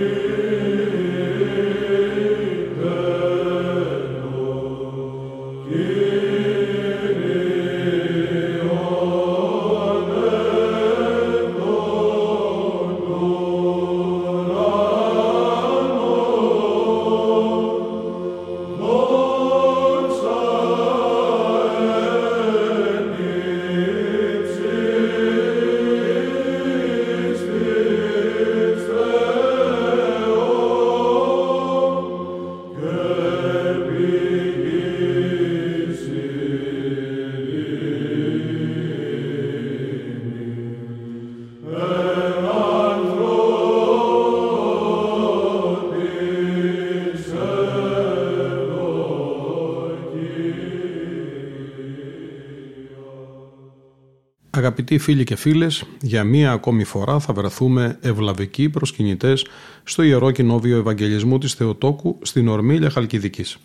Amen. Αγαπητοί φίλοι και φίλες, για μία ακόμη φορά θα βρεθούμε ευλαβικοί προσκυνητές στο Ιερό Κοινόβιο Ευαγγελισμού της Θεοτόκου στην Ορμήλια Χαλκιδικής.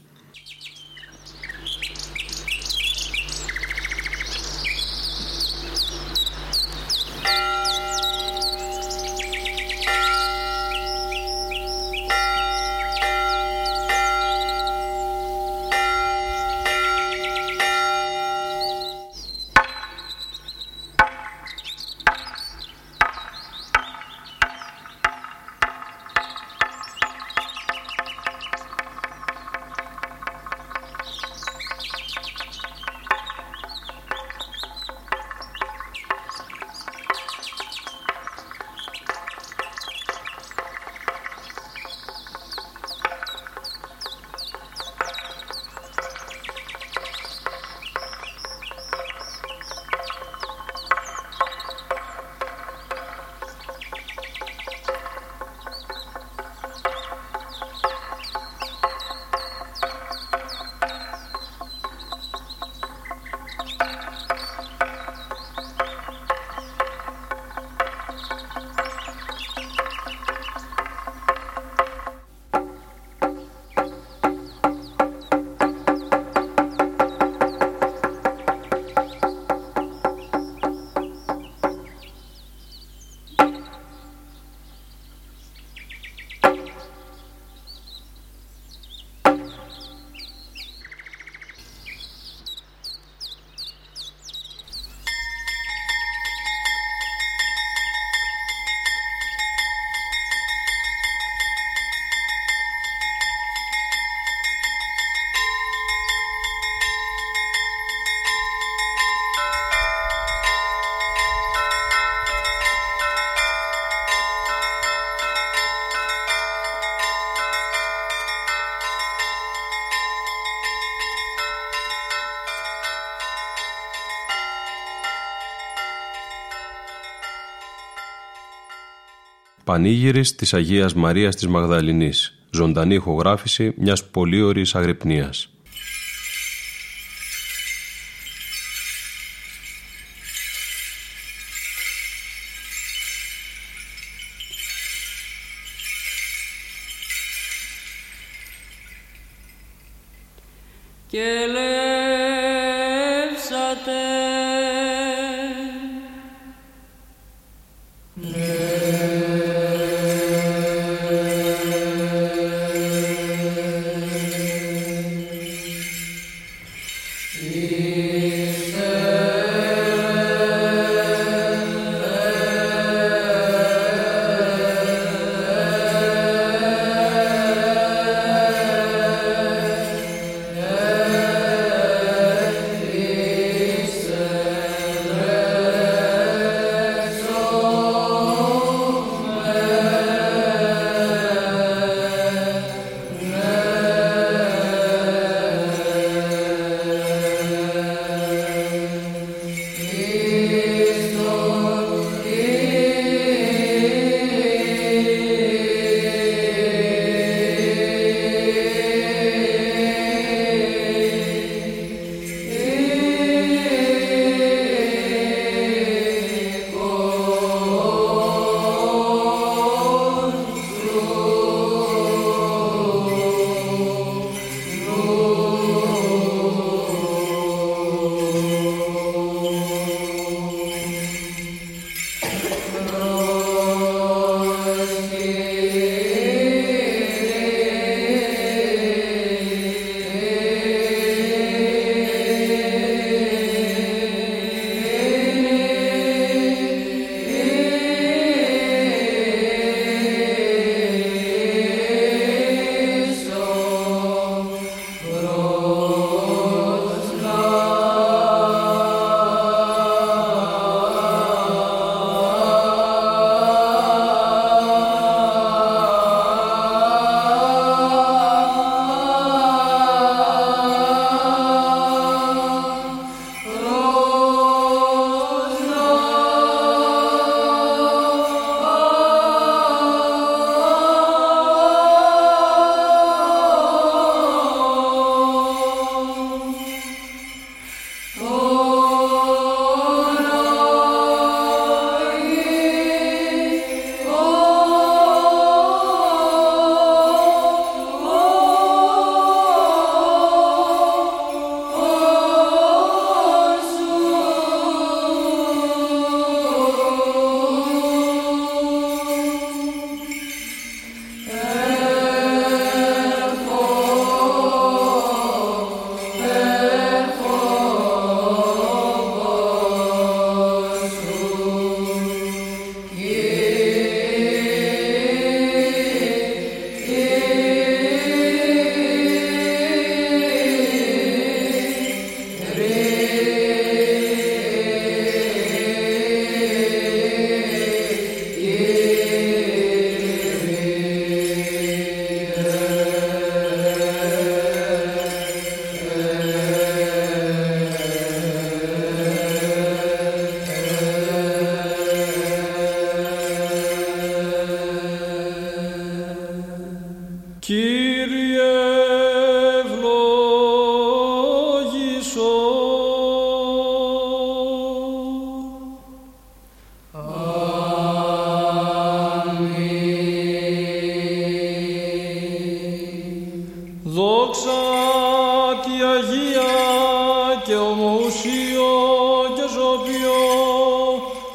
Πανήγυρης της Αγίας Μαρίας της Μαγδαληνής. Ζωντανή ηχογράφηση μιας πολύωρης αγρυπνίας.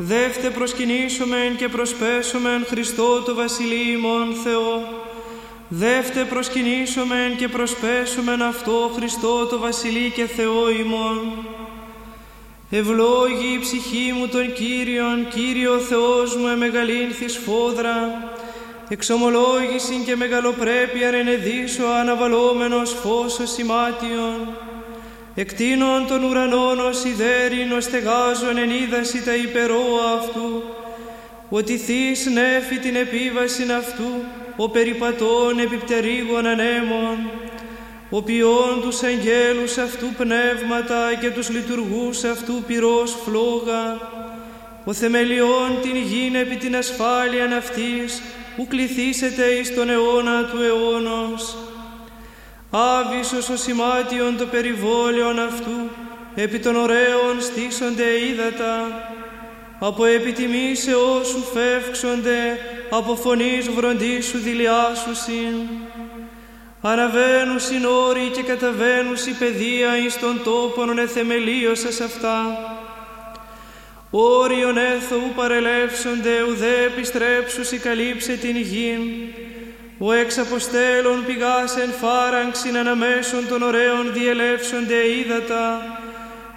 Δεύτε προσκυνήσομεν και προσπέσομεν Χριστό το βασιλείμον Θεό. Δεύτε προσκυνήσομεν και προσπέσομεν αυτό Χριστό το βασιλεί και Θεό ημών. Ευλόγη η ψυχή μου τον Κύριον, Κύριο Θεός μου εμεγαλύνθης φόδρα, εξομολόγηση και μεγαλοπρέπεια ενεδίσω αναβαλόμενος φως σημάτιον, εκτείνων των ουρανών ως ιδέριν ως στεγάζων εν είδαση τα υπερόα αυτού, ότι θείς νέφη την επίβαση αυτού, ο περιπατών επιπτερίγων ανέμων, ο ποιόν τους αγγέλους αυτού πνεύματα και τους λειτουργούς αυτού πυρός φλόγα, ο θεμελιών την γην επί την ασφάλειαν αυτής, που κληθήσετε εις τον αιώνα του αιώνος, Άβυσος ο σημάτιον το περιβόλαιον αυτού, επί των ωραίων στήσονται ύδατα, από επιτιμήσεώ σου φεύξονται, από φωνής βροντίσου δηλιάσουσιν. Αναβαίνουν συνόροι και καταβαίνουν η παιδεία εις των τόπων εθεμελίωσας αυτά. Όριον έθωου παρελεύσονται, ουδέ επιστρέψουσι καλύψε την γην, ο εξ αποστέλων πηγάς εν φάραγξιν αναμέσων των ωραίων διελεύσονται ύδατα,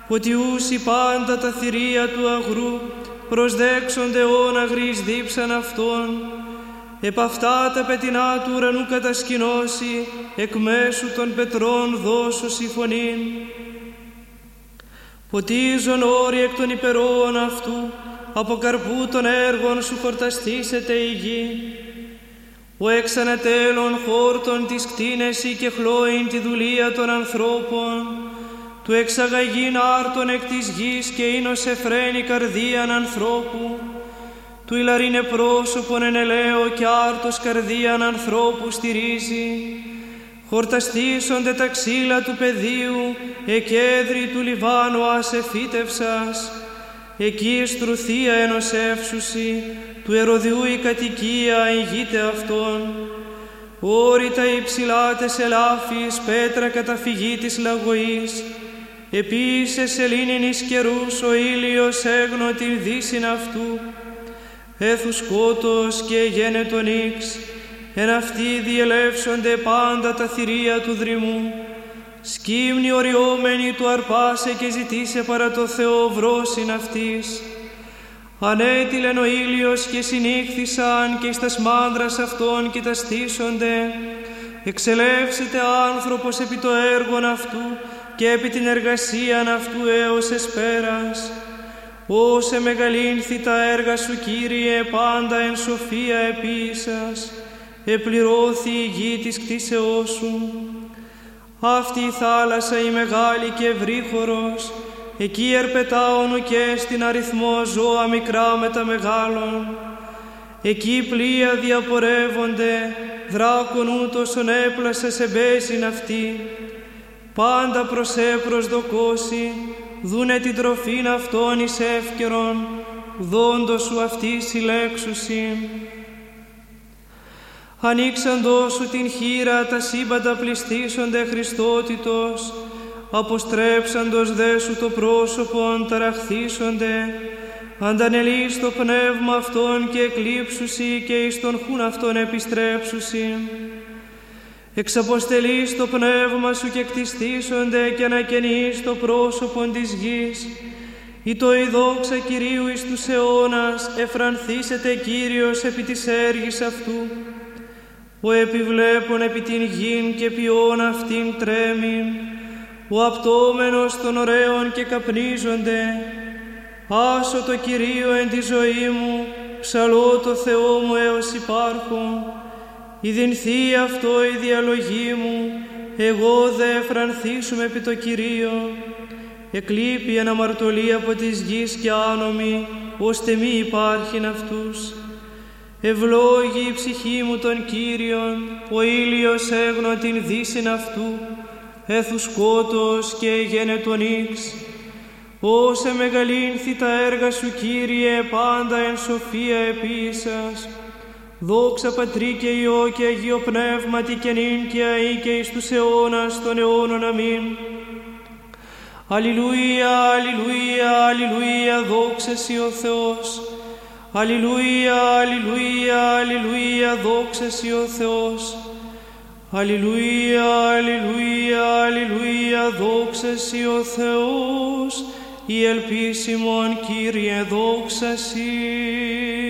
ότι ούσι πάντα τα θηρία του αγρού προσδέξονται όν αγρής δίψαν αυτών, επ' αυτά τα πετεινά του ουρανού κατασκηνώσει, εκ μέσου των πετρών δώσου φωνήν. Ποτίζον όροι εκ των υπερών αυτού, από καρπού των έργων σου χορταστήσετε η γη, ο εξανατέλων χόρτων της κτίνεση και χλώην τη δουλεία των ανθρώπων, του εξαγαγήν άρτων εκ της γης και ίνος εφραίνει καρδίαν ανθρώπου, του ηλαρίνε πρόσωπον εν ελαίο και άρτος καρδίαν ανθρώπου στηρίζει, χορταστήσονται τα ξύλα του πεδίου, εκέδρη του Λιβάνου ασεφίτευσας, εκεί στρουθία ενωσεύσουσι, του ερωδιού η κατοικία ηγείται αυτόν, όρητα υψηλά τες ελάφης, πέτρα καταφυγή της λαγωής, επίσης σελήνινης καιρούς ο ήλιος έγνω την δύσιν αυτού, έθους σκότος και γένετον ίξ, εν αυτοί διελεύσονται πάντα τα θηρία του δρυμού, σκύμνη οριόμενη του αρπάσε και ζητήσε παρά το Θεό βρόσιν αυτής, Ανέτειλεν ο ήλιος και συνήχθησαν και στα μάνδρας αυτών και τα στήσονται. Εξελεύσετε άνθρωπος επί το έργον αυτού και επί την εργασίαν αυτού έως εσπέρας. Όσε μεγαλύνθη τα έργα σου, Κύριε, πάντα εν σοφία επίσας, επληρώθη η γη της κτίσεώς σου. Αυτή η θάλασσα η μεγάλη και ευρύχωρος, εκεί ερπετάων και στην αριθμό ζώα μικρά με τα μεγάλων, εκεί πλοία διαπορεύονται, δράκον ούτως έπλασε σε μπέσιν αυτή, πάντα προς προσδοκώσει, δούνε την τροφήν αυτών εις εύκαιρον, δόντος σου αυτή συλλέξουσι. Ανοίξαντός σου την χείρα, τα σύμπαντα πληστήσονται Χριστότητος, αποστρέψαντος δε σου το πρόσωπον ταραχθήσονται, αντανελείς το πνεύμα αυτών και εκλείψουσι και εις τον χούν αυτών επιστρέψουσι. Εξαποστελείς το πνεύμα σου και κτιστήσονται και ανακαινείς το πρόσωπον της γης, ή το η δόξα Κυρίου εις τους αιώνας, εφρανθήσετε Κύριος επί της έργης αυτού, ο επιβλέπων επί την γην και ποιόν αυτήν τρέμην, ο απτόμενος των ωραίων και καπνίζονται, άσο το Κυρίο εν τη ζωή μου, ψαλώ το Θεό μου έως υπάρχω, ειδυνθεί αυτό η διαλογή μου, εγώ δε εφρανθήσουμε επί το Κυρίο, εκλείπει αναμαρτωλή από της γης και άνομη, ώστε μη υπάρχειν αυτούς. Ευλόγη η ψυχή μου τον Κύριον, ο ήλιος έγνω την δύσιν αυτού, έθου σκότος και γένε τον ίξ. Όσε μεγαλύνθη τα έργα σου Κύριε, πάντα εν σοφία επίσας. Δόξα Πατρί και Υιό και Αγίο Πνεύματι και νυν και αεί και εις τους αιώνας των αιώνων. Αμήν. Αλληλούια, αλληλούια, αλληλούια, δόξα Σοι ο Θεός. Αλληλούια, αλληλούια, αλληλούια, δόξα Σοι ο Θεός. Αλληλούια, αλληλούια, αλληλούια, δόξα Σοι ο Θεός. Η ελπίσιμον Κύριε, δόξα Σοι.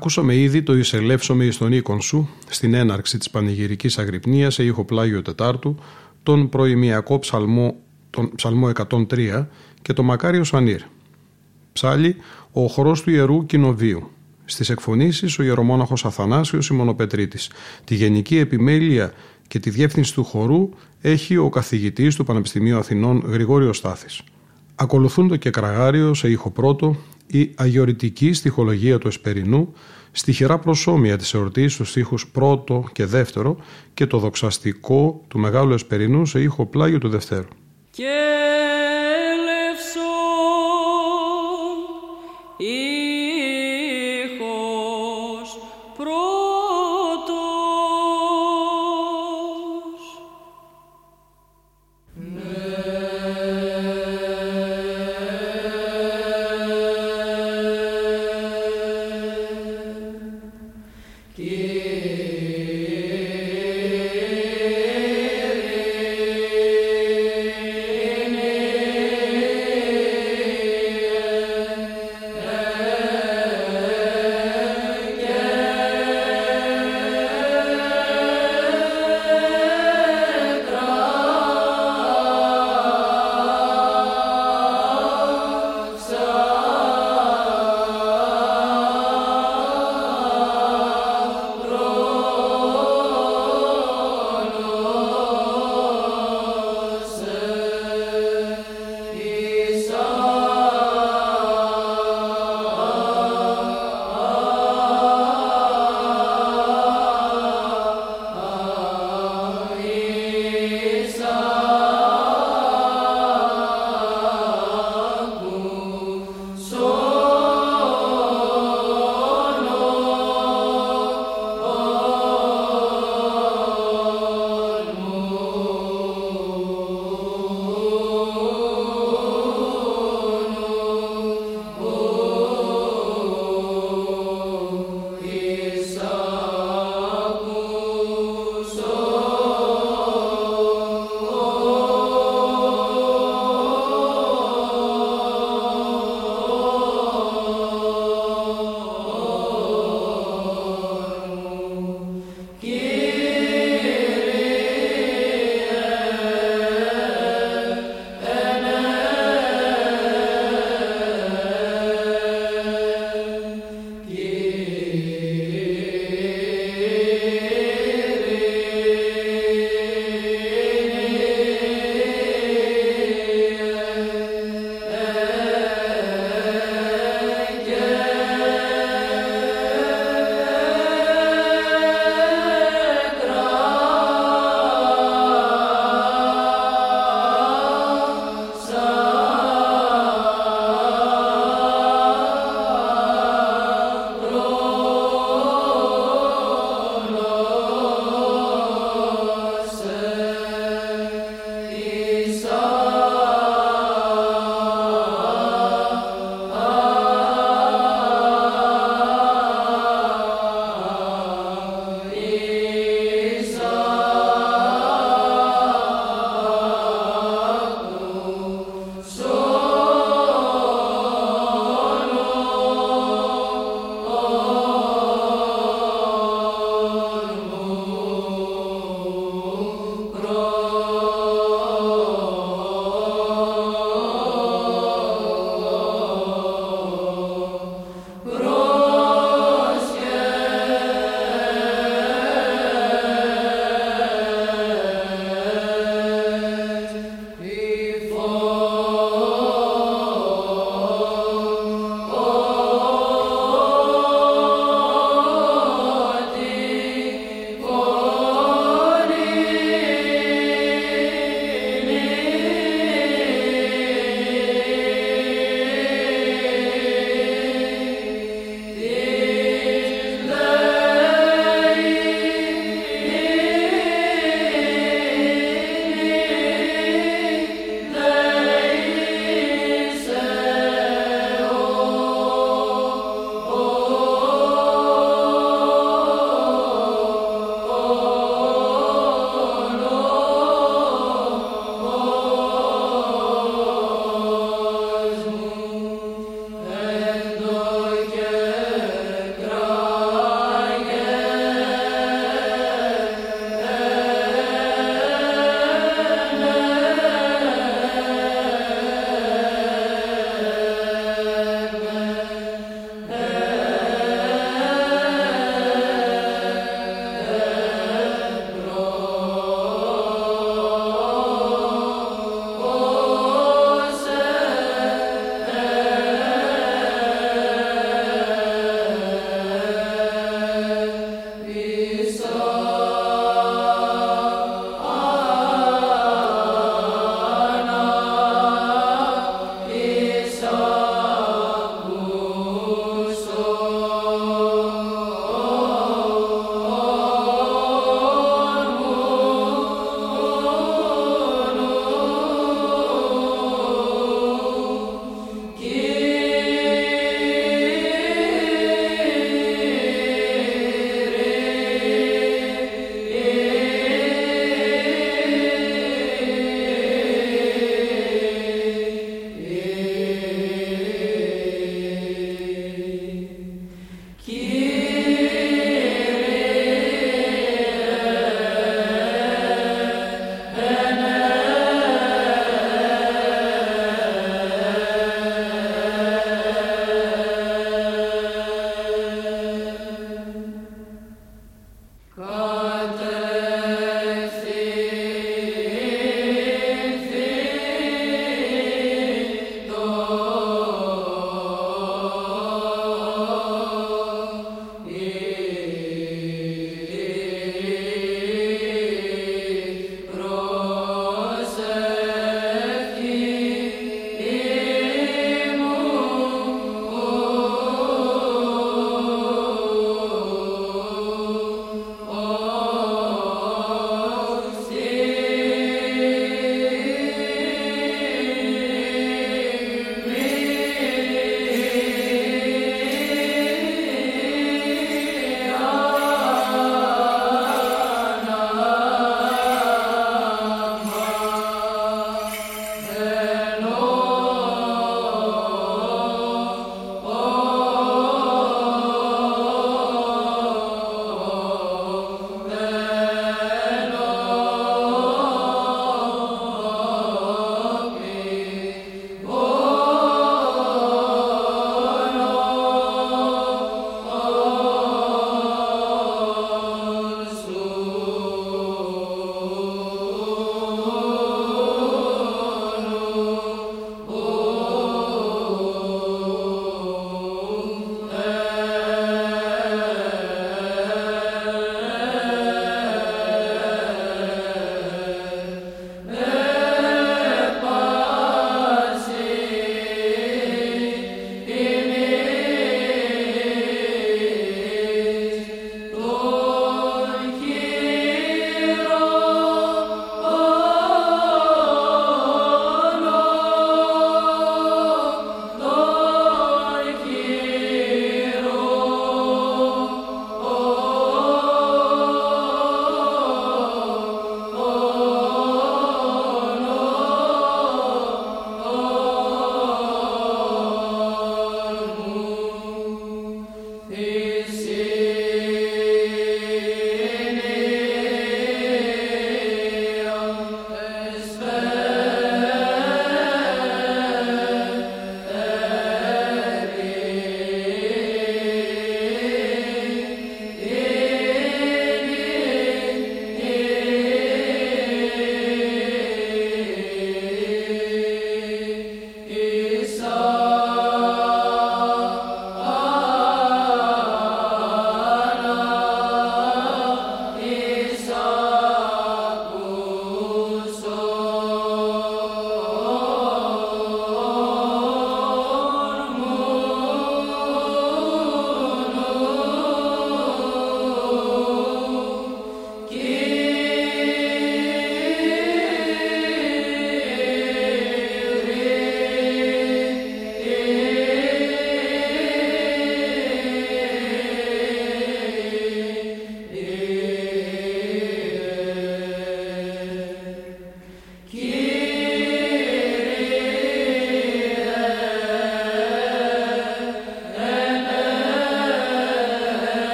Ακούσαμε ήδη το «Ισελεύσομαι εις τον οίκον σου» στην έναρξη της πανηγυρικής αγρυπνίας σε ήχο πλάγιο Τετάρτου, τον προημιακό ψαλμό, τον ψαλμό 103 και το Μακάριο Σανίρ. Ψάλι ο χορός του Ιερού Κοινοβίου. Στις εκφωνήσεις ο ιερομόναχος Αθανάσιος Ημονοπετρίτης. Τη γενική επιμέλεια και τη διεύθυνση του χορού έχει ο καθηγητής του Πανεπιστημίου Αθηνών Γρηγόριος Στάθης. Ακολουθούν το κεκραγάριο σε ήχο πρώτο, η αγιορητική στοιχολογία του Εσπερινού στοιχερά προσώμια της εορτής στους στίχους πρώτο και δεύτερο και το δοξαστικό του Μεγάλου Εσπερινού σε ήχο πλάγιο του Δευτέρου.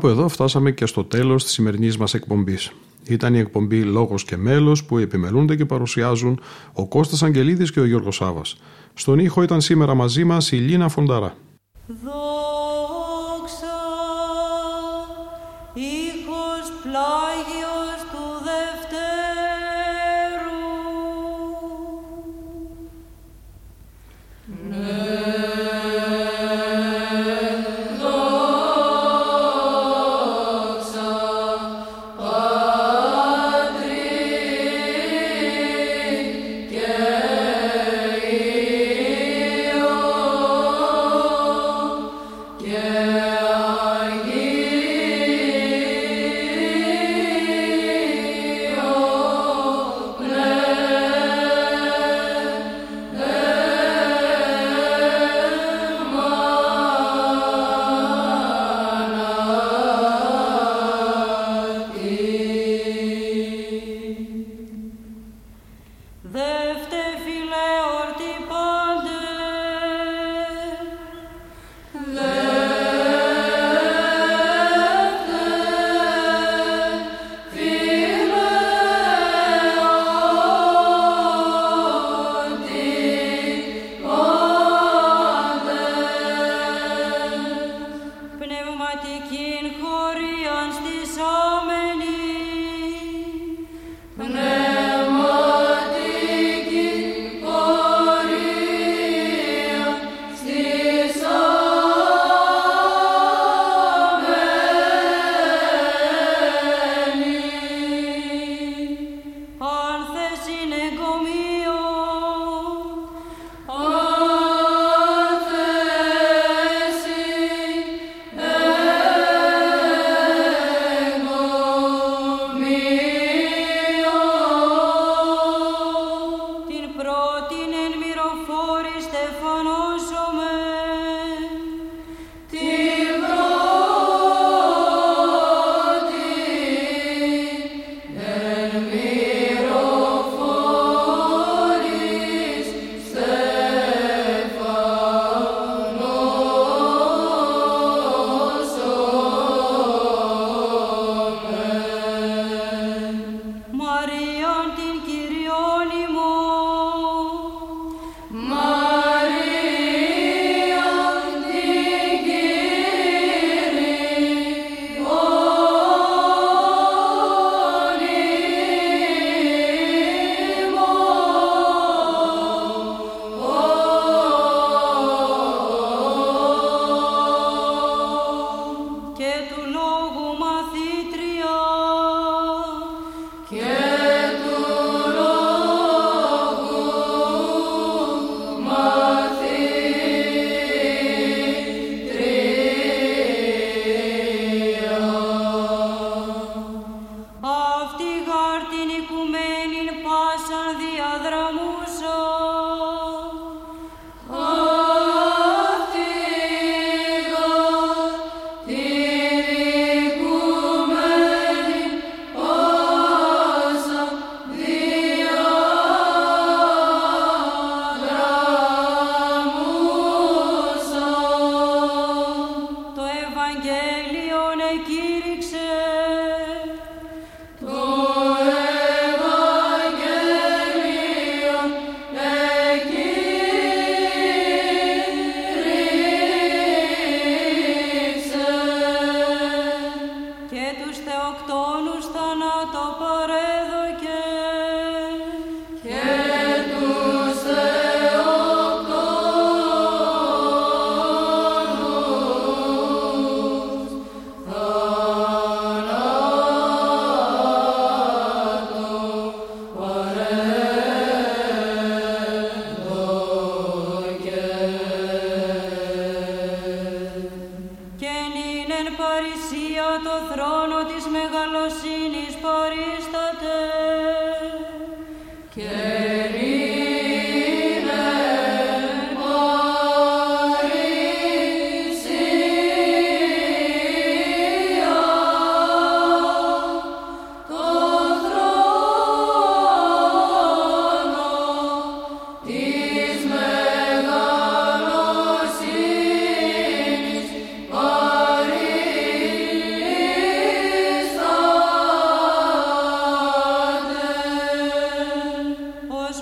Κάπου εδώ φτάσαμε και στο τέλος της σημερινής μας εκπομπής. Ήταν η εκπομπή «Λόγος και μέλος» που επιμελούνται και παρουσιάζουν ο Κώστας Αγγελίδης και ο Γιώργος Σάβας. Στον ήχο ήταν σήμερα μαζί μας η Λίνα Φονταρά.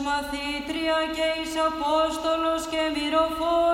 μαθήτρια και εις Απόστολος και μυροφόρος.